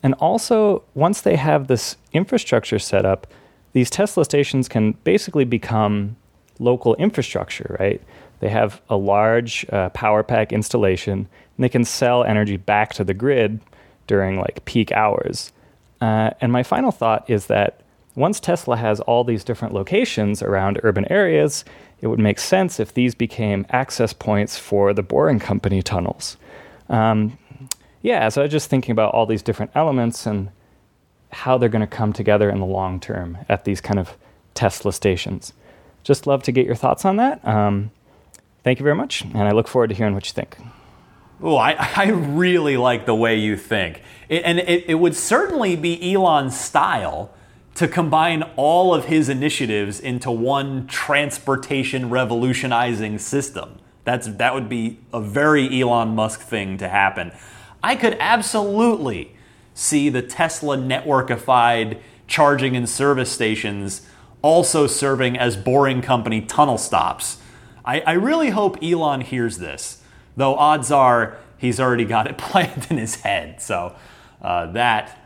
And also, once they have this infrastructure set up, these Tesla stations can basically become local infrastructure, right? They have a large uh, power pack installation, and they can sell energy back to the grid during like peak hours. Uh, and my final thought is that once Tesla has all these different locations around urban areas, it would make sense if these became access points for the Boring Company tunnels. Um, yeah, so I was just thinking about all these different elements and how they're going to come together in the long term at these kind of Tesla stations. Just love to get your thoughts on that. Um, thank you very much, and I look forward to hearing what you think. Oh, I, I really like the way you think. It, and it, it would certainly be Elon's style to combine all of his initiatives into one transportation revolutionizing system. That's, that would be a very Elon Musk thing to happen. I could absolutely see the Tesla networkified charging and service stations also serving as boring company tunnel stops. I, I really hope Elon hears this, though odds are he's already got it planned in his head. So uh, that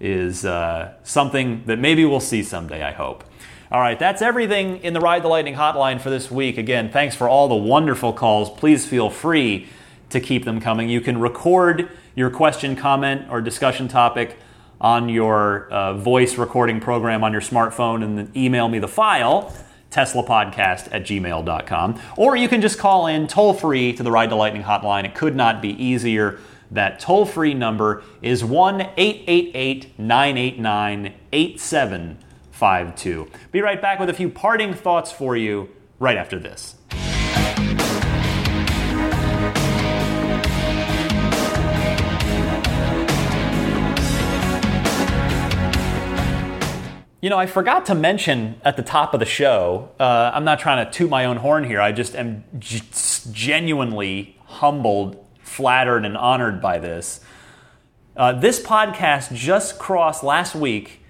is uh, something that maybe we'll see someday, I hope. All right, that's everything in the Ride the Lightning hotline for this week. Again, thanks for all the wonderful calls. Please feel free to keep them coming. You can record your question, comment, or discussion topic on your uh, voice recording program on your smartphone and then email me the file, teslapodcast at gmail.com. Or you can just call in toll free to the Ride the Lightning hotline. It could not be easier. That toll free number is 1 888 989 8752. Be right back with a few parting thoughts for you right after this. You know, I forgot to mention at the top of the show, uh, I'm not trying to toot my own horn here. I just am g- genuinely humbled, flattered, and honored by this. Uh, this podcast just crossed last week,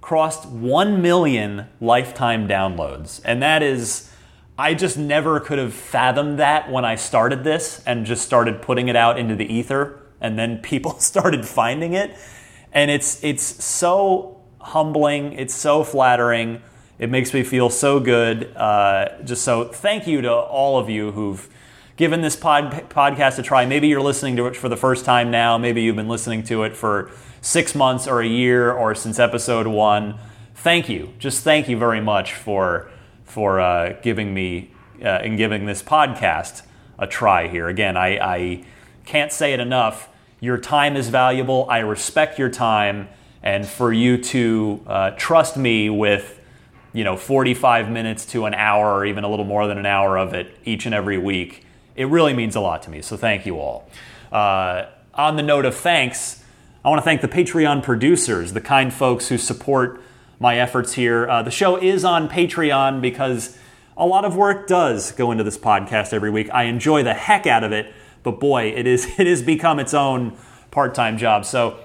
crossed 1 million lifetime downloads. And that is, I just never could have fathomed that when I started this and just started putting it out into the ether. And then people started finding it. And it's, it's so humbling. It's so flattering. It makes me feel so good. Uh, just so thank you to all of you who've given this pod, podcast a try. Maybe you're listening to it for the first time now. Maybe you've been listening to it for six months or a year or since episode one. Thank you. Just thank you very much for for uh, giving me uh, and giving this podcast a try here. Again, I, I can't say it enough. Your time is valuable. I respect your time and for you to uh, trust me with you know 45 minutes to an hour or even a little more than an hour of it each and every week it really means a lot to me so thank you all uh, on the note of thanks i want to thank the patreon producers the kind folks who support my efforts here uh, the show is on patreon because a lot of work does go into this podcast every week i enjoy the heck out of it but boy it is it has become its own part-time job so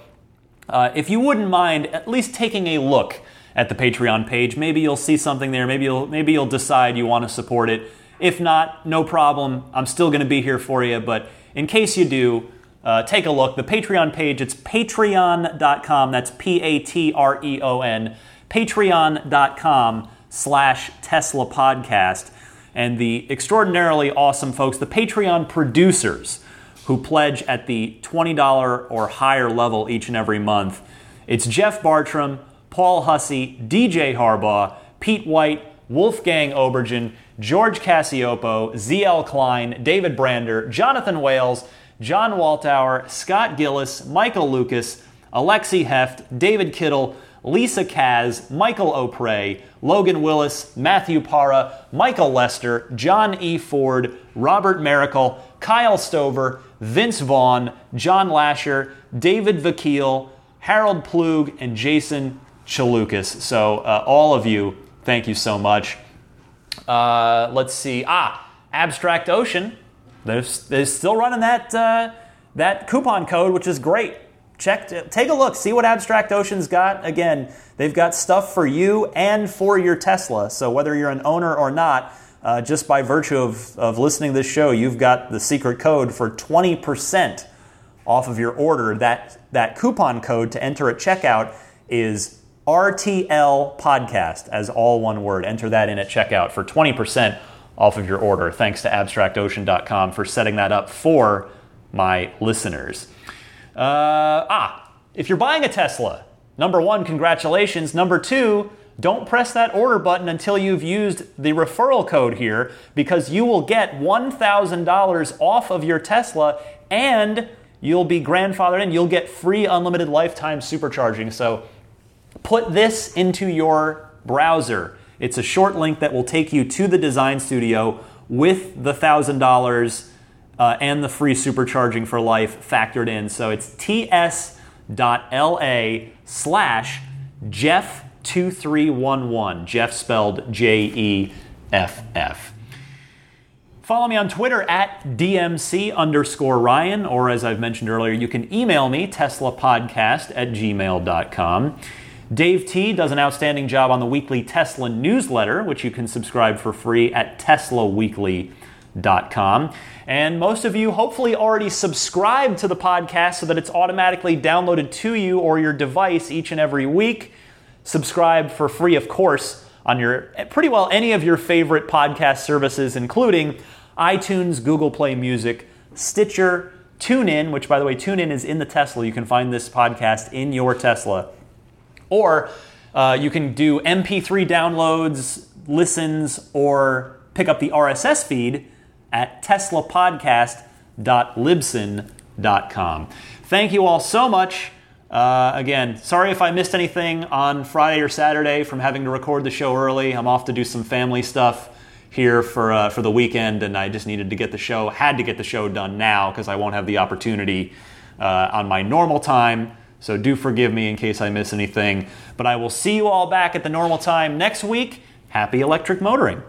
uh, if you wouldn't mind at least taking a look at the Patreon page, maybe you'll see something there. Maybe you'll maybe you'll decide you want to support it. If not, no problem. I'm still going to be here for you. But in case you do, uh, take a look. The Patreon page, it's patreon.com. That's P A T R E O N. Patreon.com slash Tesla Podcast. And the extraordinarily awesome folks, the Patreon producers, who pledge at the $20 or higher level each and every month. It's Jeff Bartram, Paul Hussey, DJ Harbaugh, Pete White, Wolfgang Obergen, George Cassiopo, ZL Klein, David Brander, Jonathan Wales, John Waltauer, Scott Gillis, Michael Lucas, Alexi Heft, David Kittle, Lisa Kaz, Michael O'Prey, Logan Willis, Matthew Para, Michael Lester, John E. Ford, Robert Miracle, Kyle Stover, Vince Vaughn, John Lasher, David Vakil, Harold Plug, and Jason Chalukas. So, uh, all of you, thank you so much. Uh, let's see. Ah, Abstract Ocean. They're, they're still running that, uh, that coupon code, which is great. Check, take a look, see what Abstract Ocean's got. Again, they've got stuff for you and for your Tesla. So whether you're an owner or not, uh, just by virtue of, of listening to this show, you've got the secret code for 20% off of your order. That, that coupon code to enter at checkout is RTL Podcast, as all one word. Enter that in at checkout for 20% off of your order. Thanks to abstractocean.com for setting that up for my listeners. Uh, ah, if you're buying a Tesla, number one, congratulations. Number two, don't press that order button until you've used the referral code here because you will get $1,000 off of your Tesla and you'll be grandfathered in. You'll get free unlimited lifetime supercharging. So put this into your browser. It's a short link that will take you to the design studio with the $1,000 uh, and the free supercharging for life factored in. So it's ts.la slash Jeff2311. Jeff spelled J E F F. Follow me on Twitter at DMC underscore Ryan, or as I've mentioned earlier, you can email me, TeslaPodcast at gmail.com. Dave T does an outstanding job on the weekly Tesla newsletter, which you can subscribe for free at teslaweekly.com. And most of you hopefully already subscribe to the podcast so that it's automatically downloaded to you or your device each and every week. Subscribe for free, of course, on your pretty well any of your favorite podcast services, including iTunes, Google Play Music, Stitcher, TuneIn, which by the way, TuneIn is in the Tesla. You can find this podcast in your Tesla. Or uh, you can do MP3 downloads, listens, or pick up the RSS feed at teslapodcast.libsyn.com. Thank you all so much. Uh, again, sorry if I missed anything on Friday or Saturday from having to record the show early. I'm off to do some family stuff here for uh, for the weekend, and I just needed to get the show, had to get the show done now because I won't have the opportunity uh, on my normal time. So do forgive me in case I miss anything. But I will see you all back at the normal time next week. Happy electric motoring.